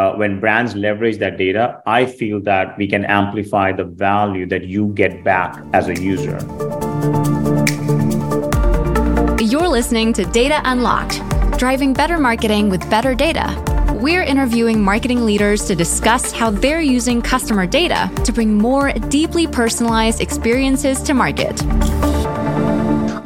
uh, when brands leverage that data, I feel that we can amplify the value that you get back as a user. You're listening to Data Unlocked, driving better marketing with better data. We're interviewing marketing leaders to discuss how they're using customer data to bring more deeply personalized experiences to market.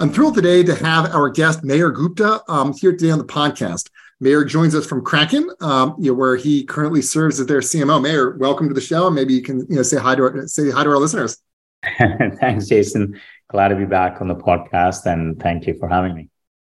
I'm thrilled today to have our guest, Mayur Gupta, um, here today on the podcast. Mayur joins us from Kraken, um, you know, where he currently serves as their CMO. Mayur, welcome to the show. Maybe you can, you know, say hi to our, say hi to our listeners. Thanks, Jason. Glad to be back on the podcast, and thank you for having me.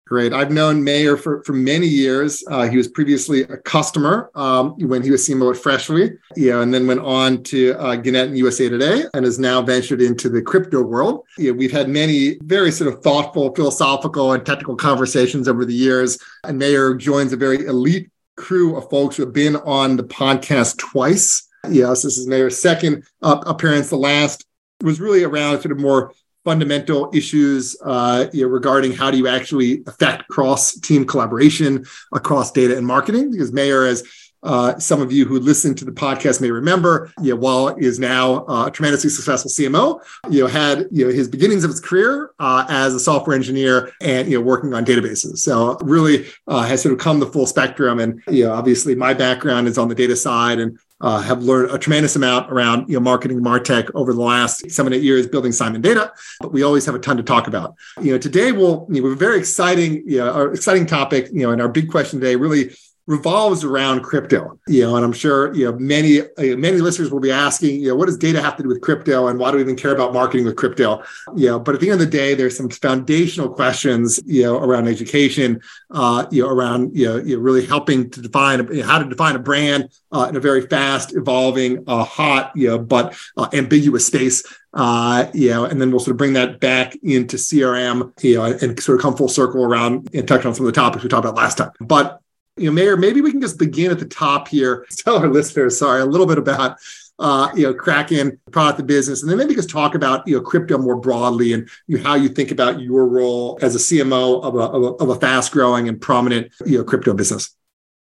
Great. I've known Mayur for, for many years. Uh, he was previously a customer um, when he was CMO at Freshly, yeah, and then went on to uh, Gannett and USA Today, and has now ventured into the crypto world. Yeah, we've had many very sort of thoughtful, philosophical, and technical conversations over the years. And Mayur joins a very elite crew of folks who have been on the podcast twice. Yes, this is Mayur's second uh, appearance. The last was really around sort of more fundamental issues uh, you know, regarding how do you actually affect cross team collaboration across data and marketing because Mayur as uh, some of you who listen to the podcast may remember, you know, while is now uh, a tremendously successful CMO, you know, had you know his beginnings of his career uh, as a software engineer and you know working on databases. So really uh, has sort of come the full spectrum. And you know, obviously my background is on the data side, and uh, have learned a tremendous amount around you know marketing martech over the last seven eight years building simon data. But we always have a ton to talk about. You know today we'll you know, we a very exciting you know our exciting topic you know and our big question today really revolves around crypto. You know, and I'm sure you know many uh, many listeners will be asking, you know, what does data have to do with crypto, and why do we even care about marketing with crypto? You know, but at the end of the day, there's some foundational questions, you know, around education, uh, you know, around you know, you know really helping to define you know, how to define a brand uh, in a very fast, evolving, uh, hot, you know, but uh, ambiguous space. Uh, you know, and then we'll sort of bring that back into CRM, you know, and sort of come full circle around and touch on some of the topics we talked about last time. But you know, Mayur, maybe we can just begin at the top here. Tell our listeners, sorry, a little bit about uh, you know, Kraken, product, the business, and then maybe just talk about you know crypto more broadly and you know, how you think about your role as a CMO of a, of a, of a fast growing and prominent you know crypto business.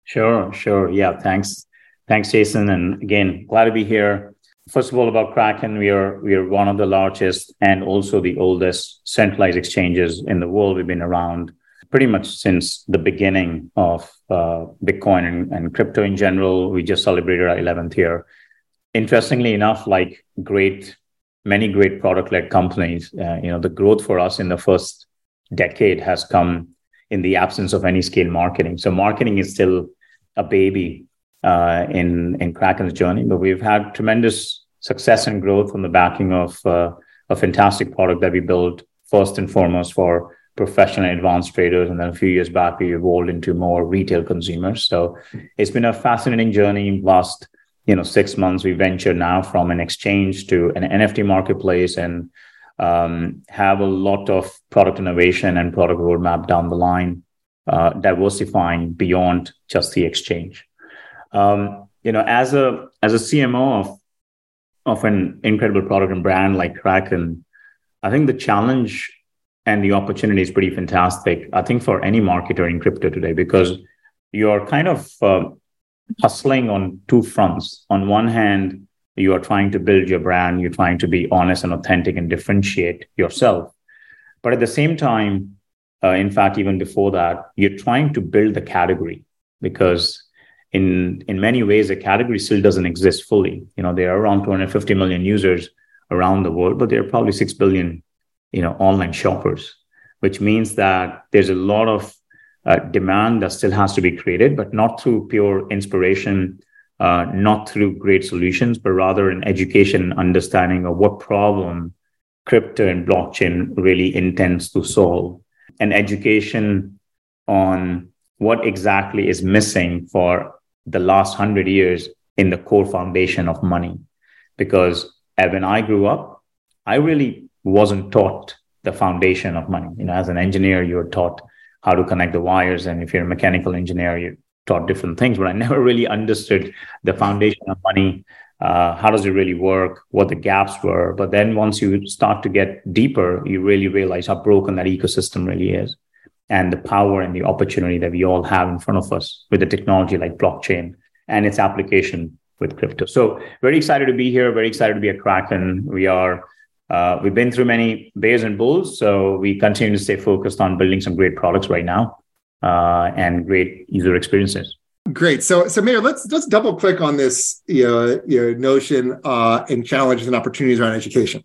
Sure, sure, yeah. Thanks, thanks, Jason, and again, glad to be here. First of all, about Kraken, we are we are one of the largest and also the oldest centralized exchanges in the world. We've been around pretty much since the beginning of uh, Bitcoin and, and, crypto in general. We just celebrated our 11th year. Interestingly enough, like great, many great product led companies, uh, you know, the growth for us in the first decade has come in the absence of any scale marketing. So marketing is still a baby uh, in in Kraken's journey, but we've had tremendous success and growth on the backing of uh, a fantastic product that we built first and foremost for professional and advanced traders. And then a few years back, we evolved into more retail consumers. So it's been a fascinating journey. Last, you know, six months, we ventured now from an exchange to an NFT marketplace and um, have a lot of product innovation and product roadmap down the line, uh, diversifying beyond just the exchange. Um, you know, as a as a CMO of of an incredible product and brand like Kraken, I think the challenge and the opportunity is pretty fantastic. I think for any marketer in crypto today, because you're kind of uh, hustling on two fronts. On one hand, you are trying to build your brand, you're trying to be honest and authentic and differentiate yourself. But at the same time, uh, in fact, even before that, you're trying to build the category because in in many ways the category still doesn't exist fully. You know, there are around 250 million users around the world, but there are probably six billion you know online shoppers which means that there's a lot of uh, demand that still has to be created but not through pure inspiration uh, not through great solutions but rather an education understanding of what problem crypto and blockchain really intends to solve. And education on what exactly is missing for the last 100 years in the core foundation of money. Because when i grew up i really wasn't taught the foundation of money. You know, as an engineer, you're taught how to connect the wires, and if you're a mechanical engineer, you're taught different things. But I never really understood the foundation of money. Uh, how does it really work? What the gaps were. But then once you start to get deeper, you really realize how broken that ecosystem really is, and the power and the opportunity that we all have in front of us with the technology like blockchain and its application with crypto. So very excited to be here. Very excited to be at Kraken. We are uh, we've been through many bears and bulls, so we continue to stay focused on building some great products right now uh, and great user experiences. Great. So, so Mayur, let's let's double click on this you know, you know, notion uh, and challenges and opportunities around education.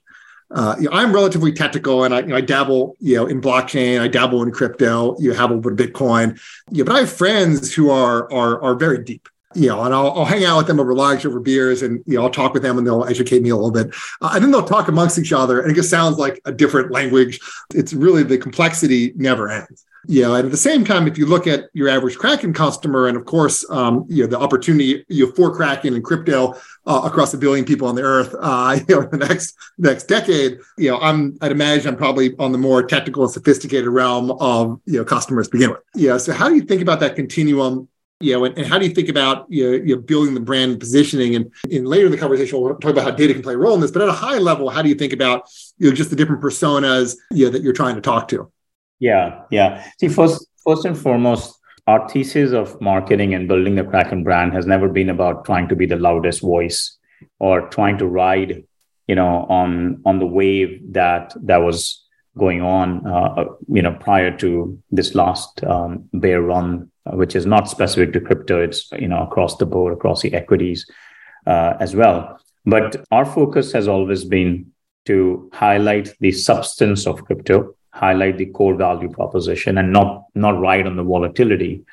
Uh, you know, I'm relatively technical, and I, you know, I dabble, you know, in blockchain. I dabble in crypto. You have a little bit of Bitcoin. Yeah, but I have friends who are are are very deep you know, and I'll, I'll, hang out with them over lunch, over beers, and you know, I'll talk with them, and they'll educate me a little bit, uh, and then they'll talk amongst each other, and it just sounds like a different language. It's really the complexity never ends. You know, and at the same time, if you look at your average Kraken customer, and of course, um, you know, the opportunity you know, for Kraken and crypto uh, across a billion people on the earth, uh, you know, in the next next decade, you know, I'm I'd imagine I'm probably on the more technical and sophisticated realm of you know customers to begin with. Yeah. So how do you think about that continuum you know, and, and, how do you think about you know, you building the brand positioning? And in later in the conversation, we'll talk about how data can play a role in this. But at a high level, how do you think about you know just the different personas you know, that you're trying to talk to? Yeah, yeah. See, first, first and foremost, our thesis of marketing and building the Kraken brand has never been about trying to be the loudest voice or trying to ride, you know, on on the wave that that was going on, uh, you know, prior to this last um, bear run which is not specific to crypto. It's you know across the board, across the equities uh, as well. But our focus has always been to highlight the substance of crypto, highlight the core value proposition, and not not ride on the volatility.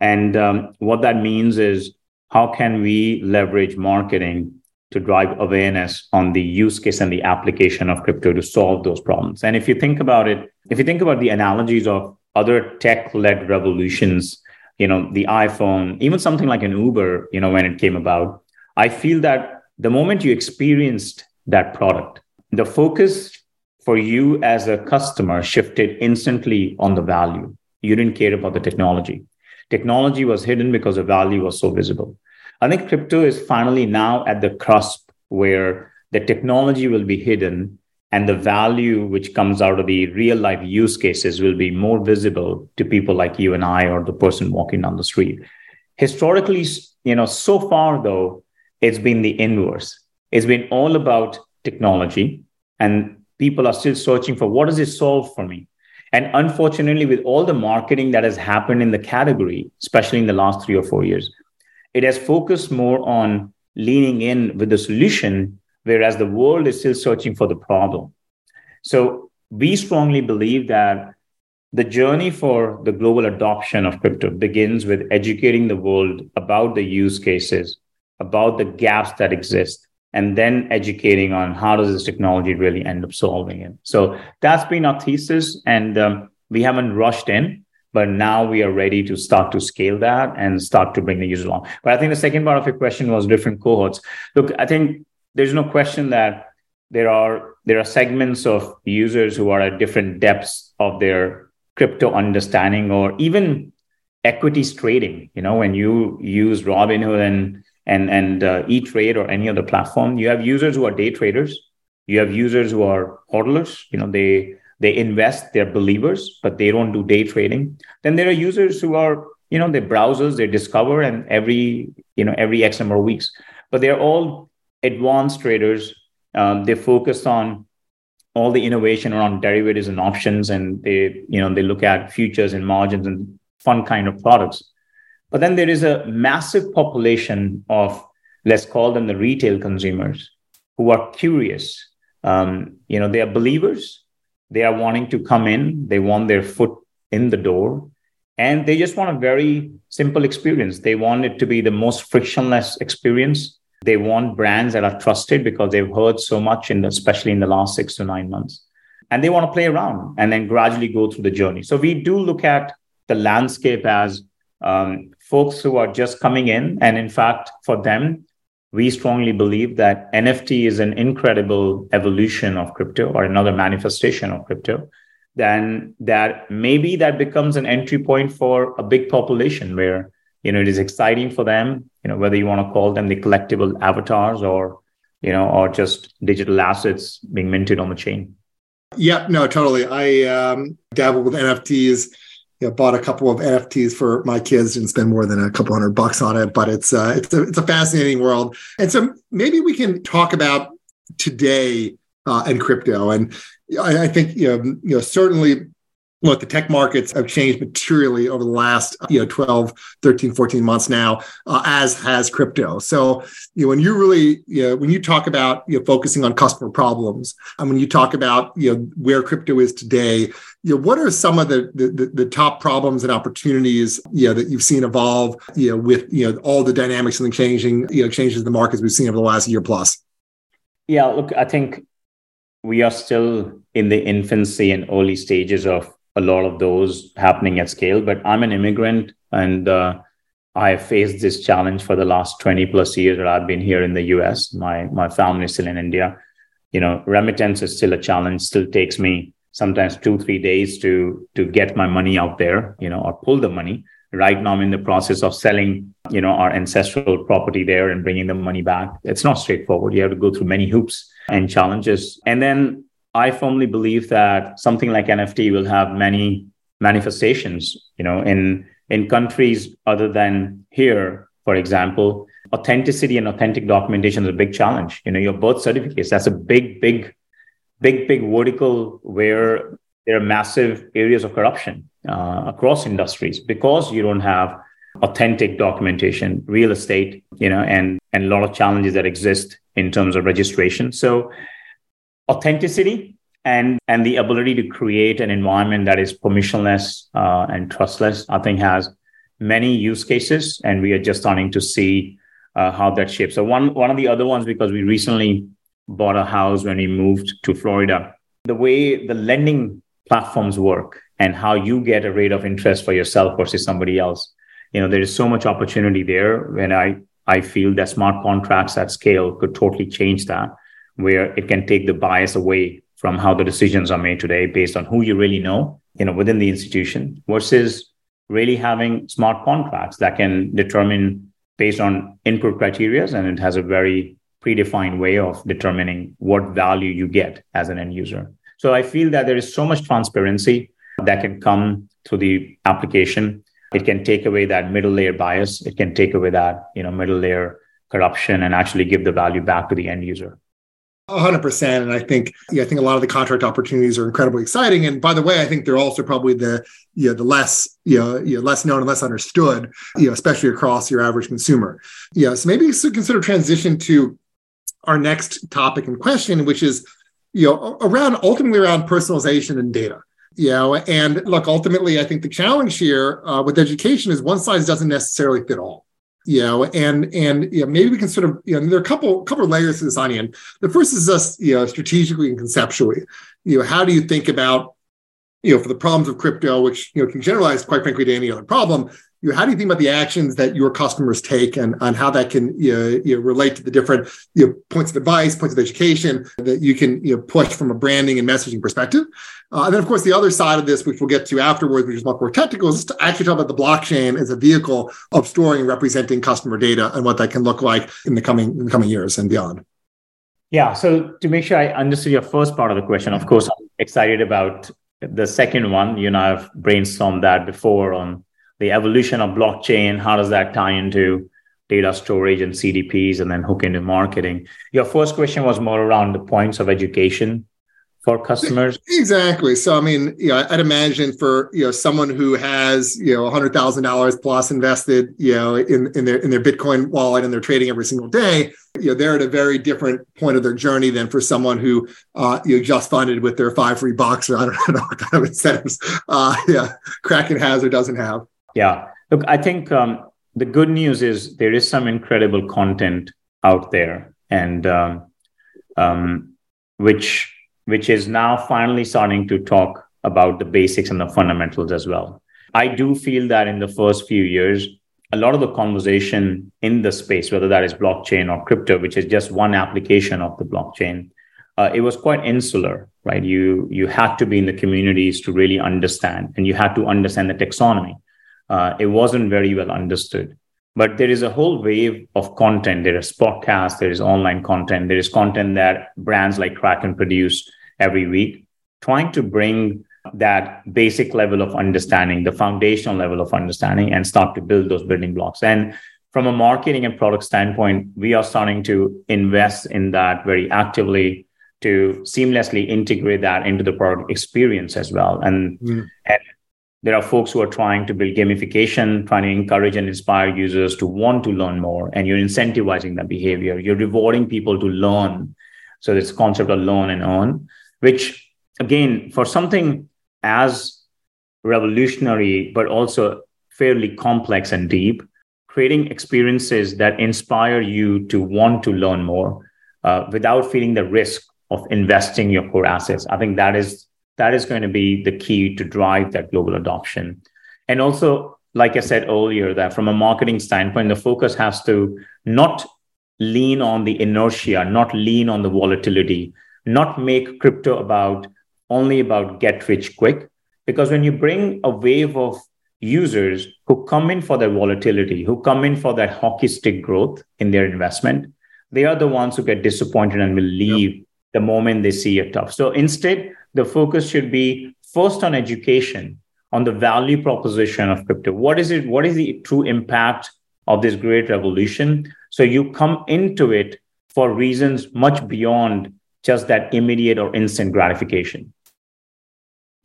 And um, what that means is how can we leverage marketing to drive awareness on the use case and the application of crypto to solve those problems. And if you think about it, if you think about the analogies of other tech-led revolutions you know the iphone even something like an uber you know when it came about i feel that the moment you experienced that product the focus for you as a customer shifted instantly on the value. You didn't care about the technology. Technology was hidden because the value was so visible. I think crypto is finally now at the cusp where the technology will be hidden and the value which comes out of the real life use cases will be more visible to people like you and I or the person walking down the street. Historically, you know, so far though, it's been the inverse. It's been all about technology, and people are still searching for what does it solve for me. And unfortunately, with all the marketing that has happened in the category, especially in the last three or four years, it has focused more on leaning in with the solution whereas the world is still searching for the problem. So we strongly believe that the journey for the global adoption of crypto begins with educating the world about the use cases, about the gaps that exist, and then educating on how does this technology really end up solving it. So that's been our thesis, and um, we haven't rushed in, but now we are ready to start to scale that and start to bring the user along. But I think the second part of your question was different cohorts. Look, I think there's no question that there are there are segments of users who are at different depths of their crypto understanding or even equities trading. You know when you use robinhood and and and uh, e-trade or any other platform you have users who are day traders. You have users who are hodlers. You know they they invest they're believers but they don't do day trading. Then there are users who are you know they browsers they discover and every you know every x number of weeks. But they're all advanced traders, um, they focus on all the innovation around derivatives and options, and they, you know, they look at futures and margins and fun kind of products. But then there is a massive population of, let's call them the retail consumers, who are curious. Um, you know, they are believers. They are wanting to come in. They want their foot in the door, and they just want a very simple experience. They want it to be the most frictionless experience they want brands that are trusted because they've heard so much in the, especially in the last six to nine months. And they want to play around and then gradually go through the journey. So we do look at the landscape as um, folks who are just coming in. And in fact, for them, we strongly believe that NFT is an incredible evolution of crypto or another manifestation of crypto. Then that maybe that becomes an entry point for a big population where you know it is exciting for them you know whether you want to call them the collectible avatars or you know or just digital assets being minted on the chain yeah no totally i um, dabble with nfts you know, bought a couple of NFTs for my kids and spend more than a couple hundred bucks on it. But it's uh, it's a it's a fascinating world, and so maybe we can talk about today uh, and crypto. And I, I think you know, you know certainly look, the tech markets have changed materially over the last, you know, 12, 13, 14 months now, uh, as has crypto. So, you know, when you really, you know, when you talk about, you know, focusing on customer problems, and when you talk about, you know, where crypto is today, you know, what are some of the, the, the top problems and opportunities, you know, that you've seen evolve, you know, with, you know, all the dynamics and the changing, you know, changes in the markets we've seen over the last year plus? Yeah, look, I think we are still in the infancy and early stages of a lot of those happening at scale. But I'm an immigrant and uh, I have faced this challenge for the last 20 plus years that I've been here in the US. My, my family is still in India. You know, remittance is still a challenge, still takes me sometimes two, three days to, to get my money out there, you know, or pull the money. Right now, I'm in the process of selling, you know, our ancestral property there and bringing the money back. It's not straightforward. You have to go through many hoops and challenges. And then I firmly believe that something like NFT will have many manifestations. You know, in in countries other than here, for example, authenticity and authentic documentation is a big challenge. You know, your birth certificates, that's a big, big, big, big vertical where there are massive areas of corruption uh, across industries because you don't have authentic documentation, real estate, you know, and and a lot of challenges that exist in terms of registration. So authenticity and and the ability to create an environment that is permissionless uh, and trustless i think has many use cases and we are just starting to see uh, how that shapes. So one one of the other ones because we recently bought a house when we moved to florida the way the lending platforms work and how you get a rate of interest for yourself versus somebody else you know there is so much opportunity there when i i feel that smart contracts at scale could totally change that where it can take the bias away from how the decisions are made today based on who you really know, you know, within the institution versus really having smart contracts that can determine based on input criteria and it has a very predefined way of determining what value you get as an end user. So I feel that there is so much transparency that can come through the application. It can take away that middle layer bias. It can take away that, you know, middle layer corruption and actually give the value back to the end user hundred percent. And I think, yeah, I think a lot of the contract opportunities are incredibly exciting. And by the way, I think they're also probably the, you know, the less, you know, you know, less known and less understood, you know, especially across your average consumer. Yeah. So maybe consider transition to our next topic and question, which is, you know, around ultimately around personalization and data. You know, and look, ultimately, I think the challenge here uh, with education is one size doesn't necessarily fit all you know, and and you know, maybe we can sort of, you know, there are a couple couple layers to this onion. The first is just, you know, strategically and conceptually. You know, how do you think about, you know, for the problems of crypto, which you know can generalize quite frankly to any other problem, you know, how do you think about the actions that your customers take and on how that can you know, you know, relate to the different you know, points of advice, points of education that you can you know, push from a branding and messaging perspective? Uh, and then, of course, the other side of this, which we'll get to afterwards, which is much more technical, is to actually talk about the blockchain as a vehicle of storing and representing customer data and what that can look like in the coming in the coming years and beyond. Yeah. So to make sure I understood your first part of the question, of course, I'm excited about the second one. You know, I've brainstormed that before on the evolution of blockchain, how does that tie into data storage and CDPs and then hook into marketing? Your first question was more around the points of education for customers. Exactly. So i mean you know i'd imagine for you know someone who has you know $100000 plus invested you know in, in their in their bitcoin wallet and they're trading every single day you know they're at a very different point of their journey than for someone who uh you know just funded with their five free bucks or i don't know what kind of incentives uh yeah kraken has or doesn't have yeah. Look, I think um, the good news is there is some incredible content out there, and um, um, which which is now finally starting to talk about the basics and the fundamentals as well. I do feel that in the first few years, a lot of the conversation in the space, whether that is blockchain or crypto, which is just one application of the blockchain, uh, it was quite insular, right? You you had to be in the communities to really understand, and you had to understand the taxonomy uh, it wasn't very well understood. But there is a whole wave of content. There is podcasts, there is online content, there is content that brands like Kraken produce every week, trying to bring that basic level of understanding, the foundational level of understanding, and start to build those building blocks. And from a marketing and product standpoint, we are starting to invest in that very actively to seamlessly integrate that into the product experience as well. And, mm. and there are folks who are trying to build gamification, trying to encourage and inspire users to want to learn more, and you're incentivizing that behavior. You're rewarding people to learn. So this concept of learn and earn, which again, for something as revolutionary, but also fairly complex and deep, creating experiences that inspire you to want to learn more uh, without feeling the risk of investing your core assets. I think that is that is going to be the key to drive that global adoption. And also, like I said earlier, that from a marketing standpoint, the focus has to not lean on the inertia, not lean on the volatility, not make crypto about only about get rich quick. Because when you bring a wave of users who come in for their volatility, who come in for that hockey stick growth in their investment, they are the ones who get disappointed and will leave yep. the moment they see it tough. So instead, the focus should be first on education, on the value proposition of crypto. What is it? What is the true impact of this great revolution? So you come into it for reasons much beyond just that immediate or instant gratification.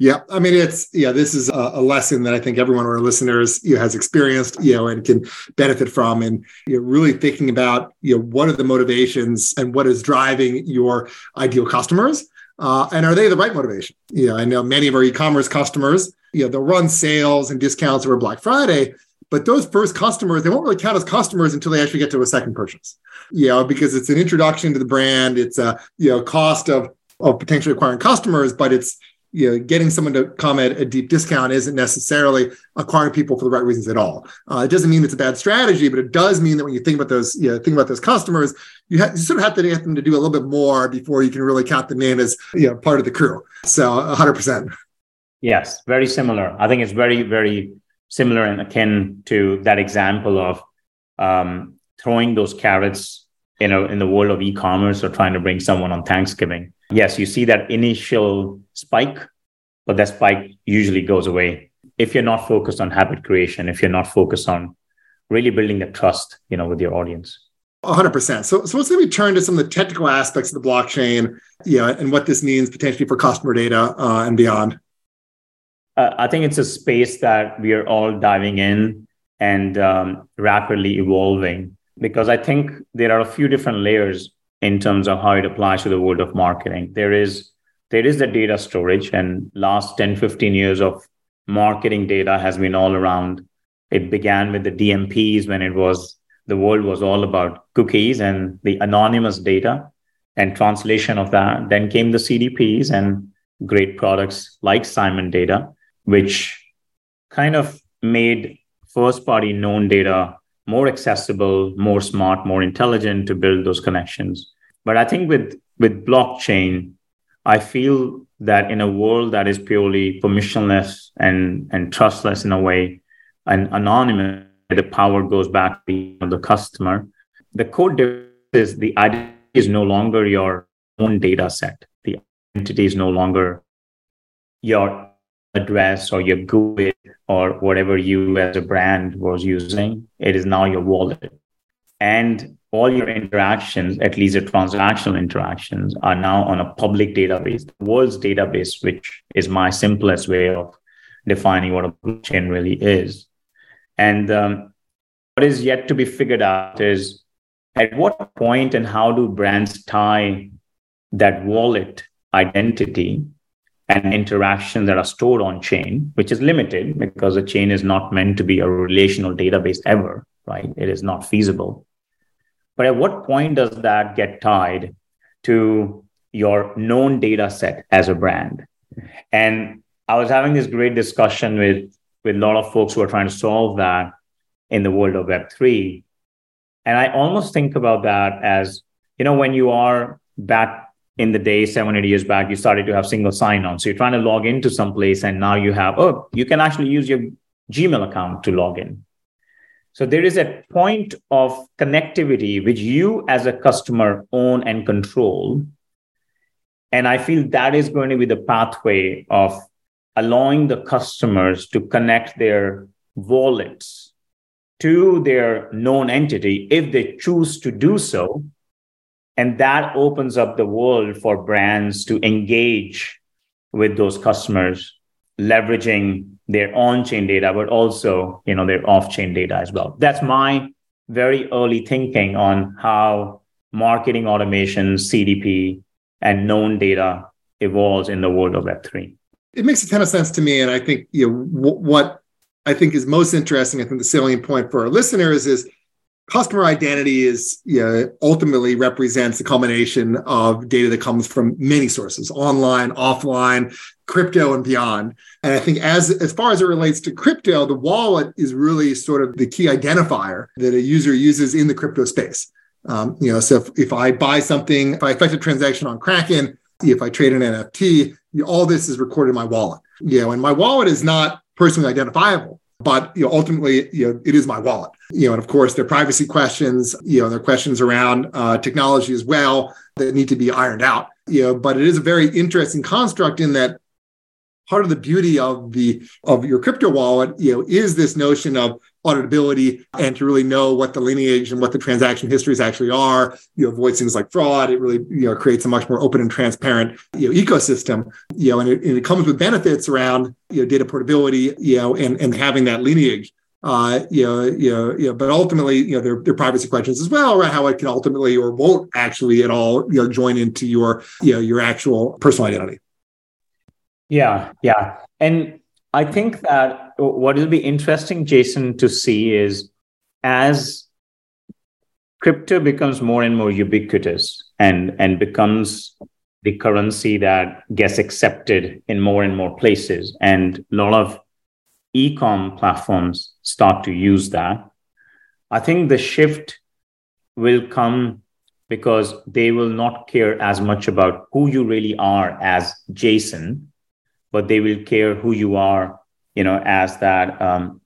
Yeah, I mean it's yeah. This is a, lesson that I think everyone of our listeners you know, has experienced, you know, and can benefit from, and you know, really thinking about you know what are the motivations and what is driving your ideal customers, uh, and are they the right motivation? You know, I know many of our e-commerce customers, you know, they'll run sales and discounts over Black Friday, but those first customers they won't really count as customers until they actually get to a second purchase. You know, because it's an introduction to the brand, it's a you know cost of of potentially acquiring customers, but it's you know, getting someone to come at a deep discount isn't necessarily acquiring people for the right reasons at all. Uh, it doesn't mean it's a bad strategy, but it does mean that when you think about those, you know, think about those customers, you, ha- you sort of have to get them to do a little bit more before you can really count them in as you know part of the crew. So, hundred percent. Yes, very similar. I think it's very, very similar and akin to that example of um, throwing those carrots, you know, in the world of e-commerce or trying to bring someone on Thanksgiving yes, you see that initial spike, but that spike usually goes away if you're not focused on habit creation, if you're not focused on really building the trust, you know, with your audience. 100%. So, so let's maybe turn to some of the technical aspects of the blockchain, you know, and what this means potentially for customer data uh, and beyond. Uh, I think it's a space that we are all diving in and um, rapidly evolving because I think there are a few different layers in terms of how it applies to the world of marketing. There is there is the data storage and last 10 15 years of marketing data has been all around it began with the dmps when it was the world was all about cookies and the anonymous data and translation of that then came the cdps and great products like simon data which kind of made first party known data more accessible, more smart, more intelligent to build those connections. But I think with with blockchain, I feel that in a world that is purely permissionless and and trustless in a way, and anonymous, the power goes back to the customer. The code is the identity is no longer your own data set. The identity is no longer your address or your GUID or whatever you as a brand was using. It is now your wallet. And all your interactions, at least the transactional interactions, are now on a public database, the world's database, which is my simplest way of defining what a blockchain really is. And um, what is yet to be figured out is at what point and how do brands tie that wallet identity and interactions that are stored on chain, which is limited because a chain is not meant to be a relational database ever, right? It is not feasible. But at what point does that get tied to your known data set as a brand? And I was having this great discussion with, with a lot of folks who are trying to solve that in the world of Web3. And I almost think about that as, you know, when you are back in the day, seven, eight years back, you started to have single sign on. So you're trying to log into some place and now you have, oh, you can actually use your Gmail account to log in. So there is a point of connectivity which you as a customer own and control. And I feel that is going to be the pathway of allowing the customers to connect their wallets to their known entity if they choose to do so. And that opens up the world for brands to engage with those customers, leveraging their on-chain data, but also, you know, their off-chain data as well. That's my very early thinking on how marketing automation, CDP, and known data evolves in the world of Web3. It makes a ton of sense to me. And I think you know, w- what I think is most interesting, I think the salient point for our listeners is customer identity is you know, ultimately represents a combination of data that comes from many sources online offline crypto and beyond. And i think as as far as it relates to crypto the wallet is really sort of the key identifier that a user uses in the crypto space. Um, you know so if, if i buy something if i effect a transaction on kraken if i trade an nft all this is recorded in my wallet. You know and my wallet is not personally identifiable but you know, ultimately, you know, it is my wallet. You know, and of course, there are privacy questions. You know, there are questions around uh, technology as well that need to be ironed out. You know, but it is a very interesting construct in that part of the beauty of the of your crypto wallet, you know, is this notion of auditability and to really know what the lineage and what the transaction histories actually are. You avoid things like fraud. It really you know creates a much more open and transparent you know ecosystem. You know, and it, and it comes with benefits around you know data portability. You know, and and having that lineage. Uh, you know, you know, you know, but ultimately, you know, there, there are privacy questions as well around how it can ultimately or won't actually at all, you know, join into your, you know, your actual personal identity. Yeah, yeah. And I think that what will be interesting, Jason, to see is as crypto becomes more and more ubiquitous and, and becomes the currency that gets accepted in more and more places, and a lot of e-com platforms start to use that. I think the shift will come because they will not care as much about who you really are as Jason, but they will care who you are, you know, as that um,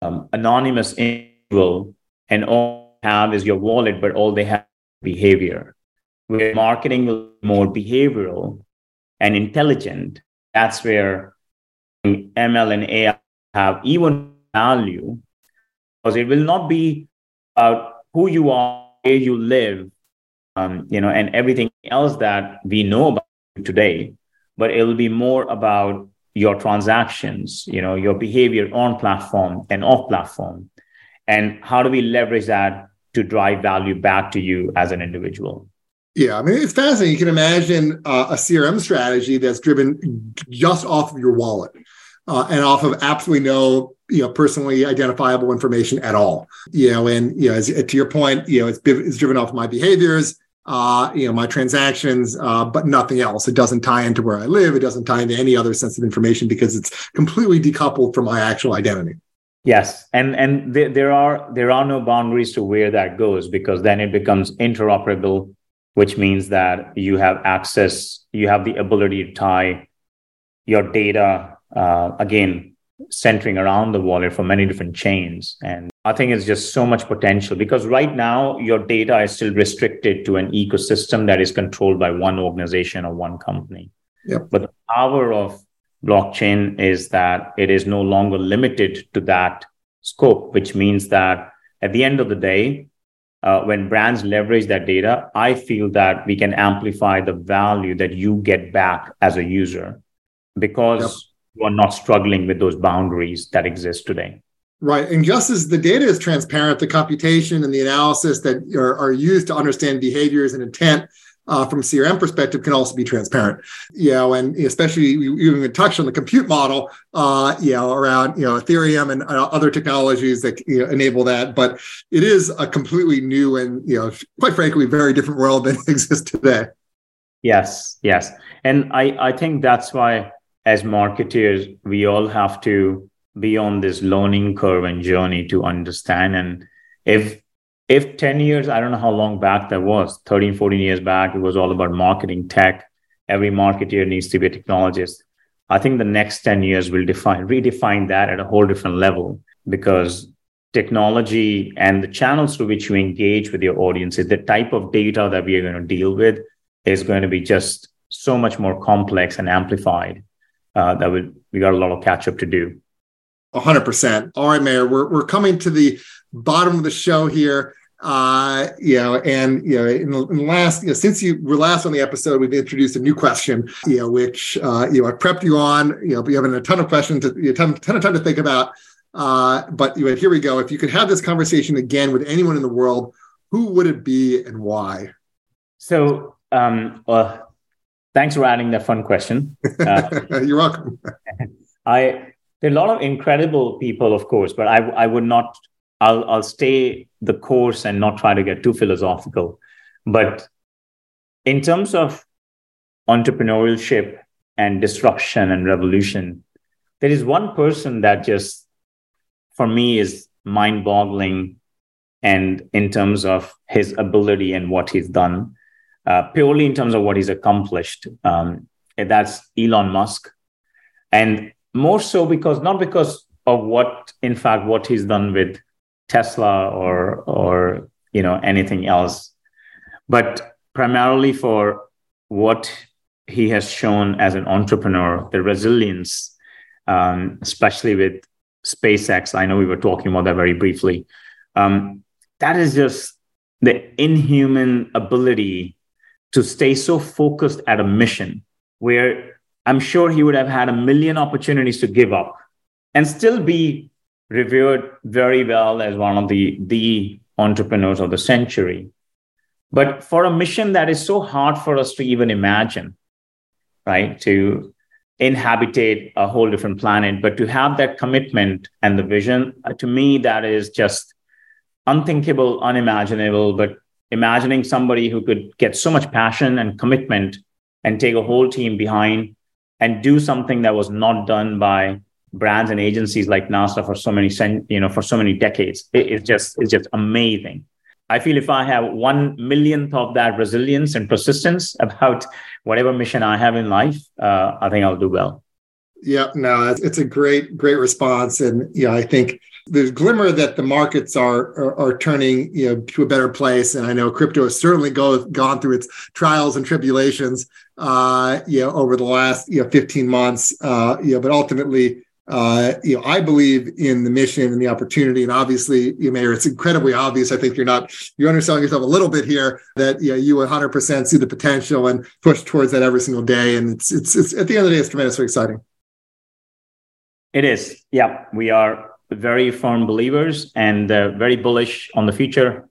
um, anonymous individual, and all have is your wallet, but all they have behavior. Where marketing will be more behavioral and intelligent, that's where ML and AI have even value, because it will not be about who you are, where you live, um, you know, and everything else that we know about today but it'll be more about your transactions, you know, your behavior on platform and off platform. And how do we leverage that to drive value back to you as an individual? Yeah, I mean, it's fascinating. You can imagine uh, a CRM strategy that's driven just off of your wallet uh, and off of absolutely no you know personally identifiable information at all you know and you know as, to your point you know it's, it's driven off my behaviors uh, you know, my transactions, uh, but nothing else. It doesn't tie into where I live. It doesn't tie into any other sensitive information because it's completely decoupled from my actual identity. Yes, and and there, there are there are no boundaries to where that goes because then it becomes interoperable, which means that you have access, you have the ability to tie your data uh, again centering around the wallet for many different chains and I think it's just so much potential because right now your data is still restricted to an ecosystem that is controlled by one organization or one company. Yep. But the power of blockchain is that it is no longer limited to that scope, which means that at the end of the day, uh, when brands leverage that data, I feel that we can amplify the value that you get back as a user because yep. You are not struggling with those boundaries that exist today. Right. And just as the data is transparent, the computation and the analysis that are, are used to understand behaviors and intent uh, from CRM perspective can also be transparent. You know, and especially you even touched on the compute model, uh, you know, around, you know, Ethereum and uh, other technologies that you know, enable that. But it is a completely new and, you know, quite frankly, very different world than exists today. Yes. Yes. And I, I think that's why as marketers, we all have to be on this learning curve and journey to understand. And if if 10 years i don't know how long back that was 13 14 years back it was all about marketing tech. Every marketer needs to be a technologist. I think the next 10 years will define redefine that at a whole different level because technology and the channels through which you engage with your audiences the type of data that we are going to deal with is going to be just so much more complex and amplified uh, that would we got a lot of catch up to do. 100%. All right, Mayur, we're, we're coming to the bottom of the show here. Uh, you know, and you know, in the, in the, last, you know, since you were last on the episode, we've introduced a new question, you know, which uh, you know I prepped you on. You know, but you have a ton of questions, a ton, ton of time to think about. Uh, but you know, here we go. If you could have this conversation again with anyone in the world, who would it be and why? So, um, well, thanks for adding that fun question. Uh, You're welcome. I there are a lot of incredible people, of course, but I I would not. I'll I'll stay the course and not try to get too philosophical. But in terms of entrepreneurship and disruption and revolution, there is one person that just for me is mind-boggling and in terms of his ability and what he's done uh, purely in terms of what he's accomplished um, that's elon musk and more so because not because of what in fact what he's done with tesla or or you know anything else but primarily for what he has shown as an entrepreneur the resilience um, especially with SpaceX. I know we were talking about that very briefly. Um, that is just the inhuman ability to stay so focused at a mission where I'm sure he would have had a million opportunities to give up and still be revered very well as one of the, the entrepreneurs of the century. But for a mission that is so hard for us to even imagine, right? To inhabitate a whole different planet but to have that commitment and the vision uh, to me that is just unthinkable unimaginable but imagining somebody who could get so much passion and commitment and take a whole team behind and do something that was not done by brands and agencies like NASA for so many you know for so many decades. It, it's just it's just amazing. I feel if I have one millionth of that resilience and persistence about whatever mission I have in life, uh, I think I'll do well. Yeah, no, it's a great, great response, and yeah, I think there's glimmer that the markets are, are, are turning you know to a better place, and I know crypto has certainly go, gone through its trials and tribulations, uh, you know, over the last you know 15 months, uh, you know, but ultimately uh, you know, I believe in the mission and the opportunity. And obviously, you Mayur, it's incredibly obvious. I think you're not you're underselling yourself a little bit here that you know, you 100% see the potential and push towards that every single day. And it's it's, it's at the end of the day, it's tremendously exciting. It is. Yeah, we are very firm believers and uh, very bullish on the future.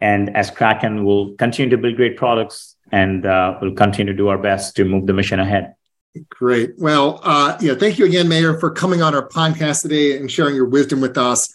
And as Kraken, we'll continue to build great products and uh, we'll continue to do our best to move the mission ahead. Great. Well, uh, yeah, thank you again, Mayur, for coming on our podcast today and sharing your wisdom with us.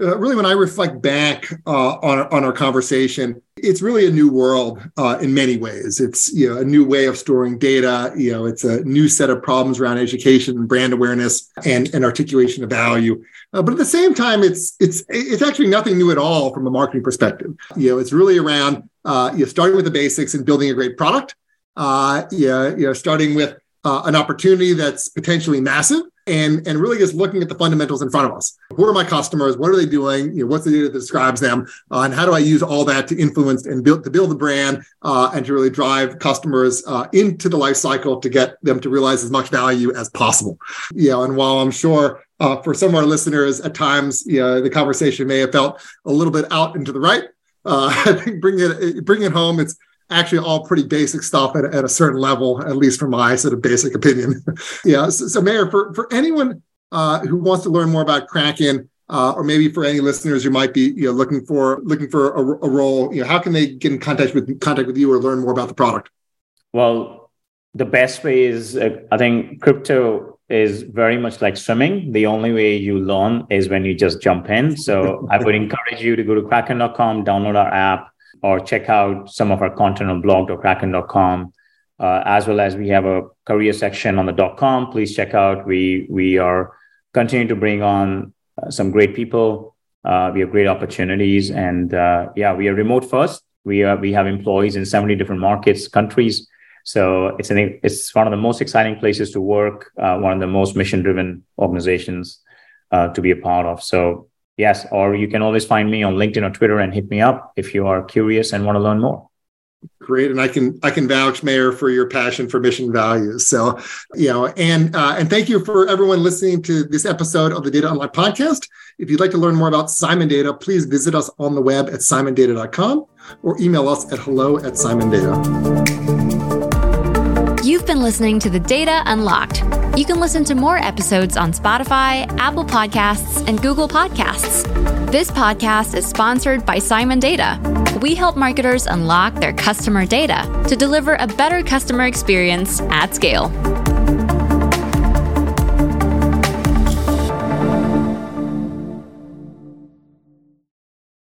Uh, really, when I reflect back uh, on, on our conversation, it's really a new world uh, in many ways. It's you know a new way of storing data. You know, it's a new set of problems around education and brand awareness and, and articulation of value. Uh, but at the same time, it's it's it's actually nothing new at all from a marketing perspective. You know, it's really around uh, you know starting with the basics and building a great product. Uh, you know, starting with uh, an opportunity that's potentially massive and and really just looking at the fundamentals in front of us. Who are my customers? What are they doing? You know, what's the data that describes them? Uh, and how do i use all that to influence and build to build the brand uh, and to really drive customers uh, into the life cycle to get them to realize as much value as possible. You know and while i'm sure uh, for some of our listeners at times you know, the conversation may have felt a little bit out into the right uh, I think bring it bring it home. It's actually all pretty basic stuff at, at a certain level, at least from my sort of basic opinion. yeah. So, so, Mayur, for, for anyone uh, who wants to learn more about Kraken, uh, or maybe for any listeners who might be you know, looking for looking for a, a, role, you know, how can they get in contact with contact with you or learn more about the product? Well, the best way is uh, I think crypto is very much like swimming. The only way you learn is when you just jump in. So I would encourage you to go to kraken.com, download our app, or check out some of our content on blog.kraken.com. Uh, as well as we have a career section on the dot .com. Please check out. We we are continuing to bring on uh, some great people. Uh, we have great opportunities, and uh, yeah, we are remote first. We are we have employees in seventy different markets, countries. So it's an it's one of the most exciting places to work. Uh, one of the most mission driven organizations uh, to be a part of. So yes, or you can always find me on LinkedIn or Twitter and hit me up if you are curious and want to learn more. Great, and I can I can vouch, Mayur, for your passion for mission values. So, you know, and uh, and thank you for everyone listening to this episode of the Data Unlocked podcast. If you'd like to learn more about Simon Data, please visit us on the web at simondata.com or email us at hello at simondata. You've been listening to the Data Unlocked. You can listen to more episodes on Spotify, Apple Podcasts, and Google Podcasts. This podcast is sponsored by Simon Data we help marketers unlock their customer data to deliver a better customer experience at scale.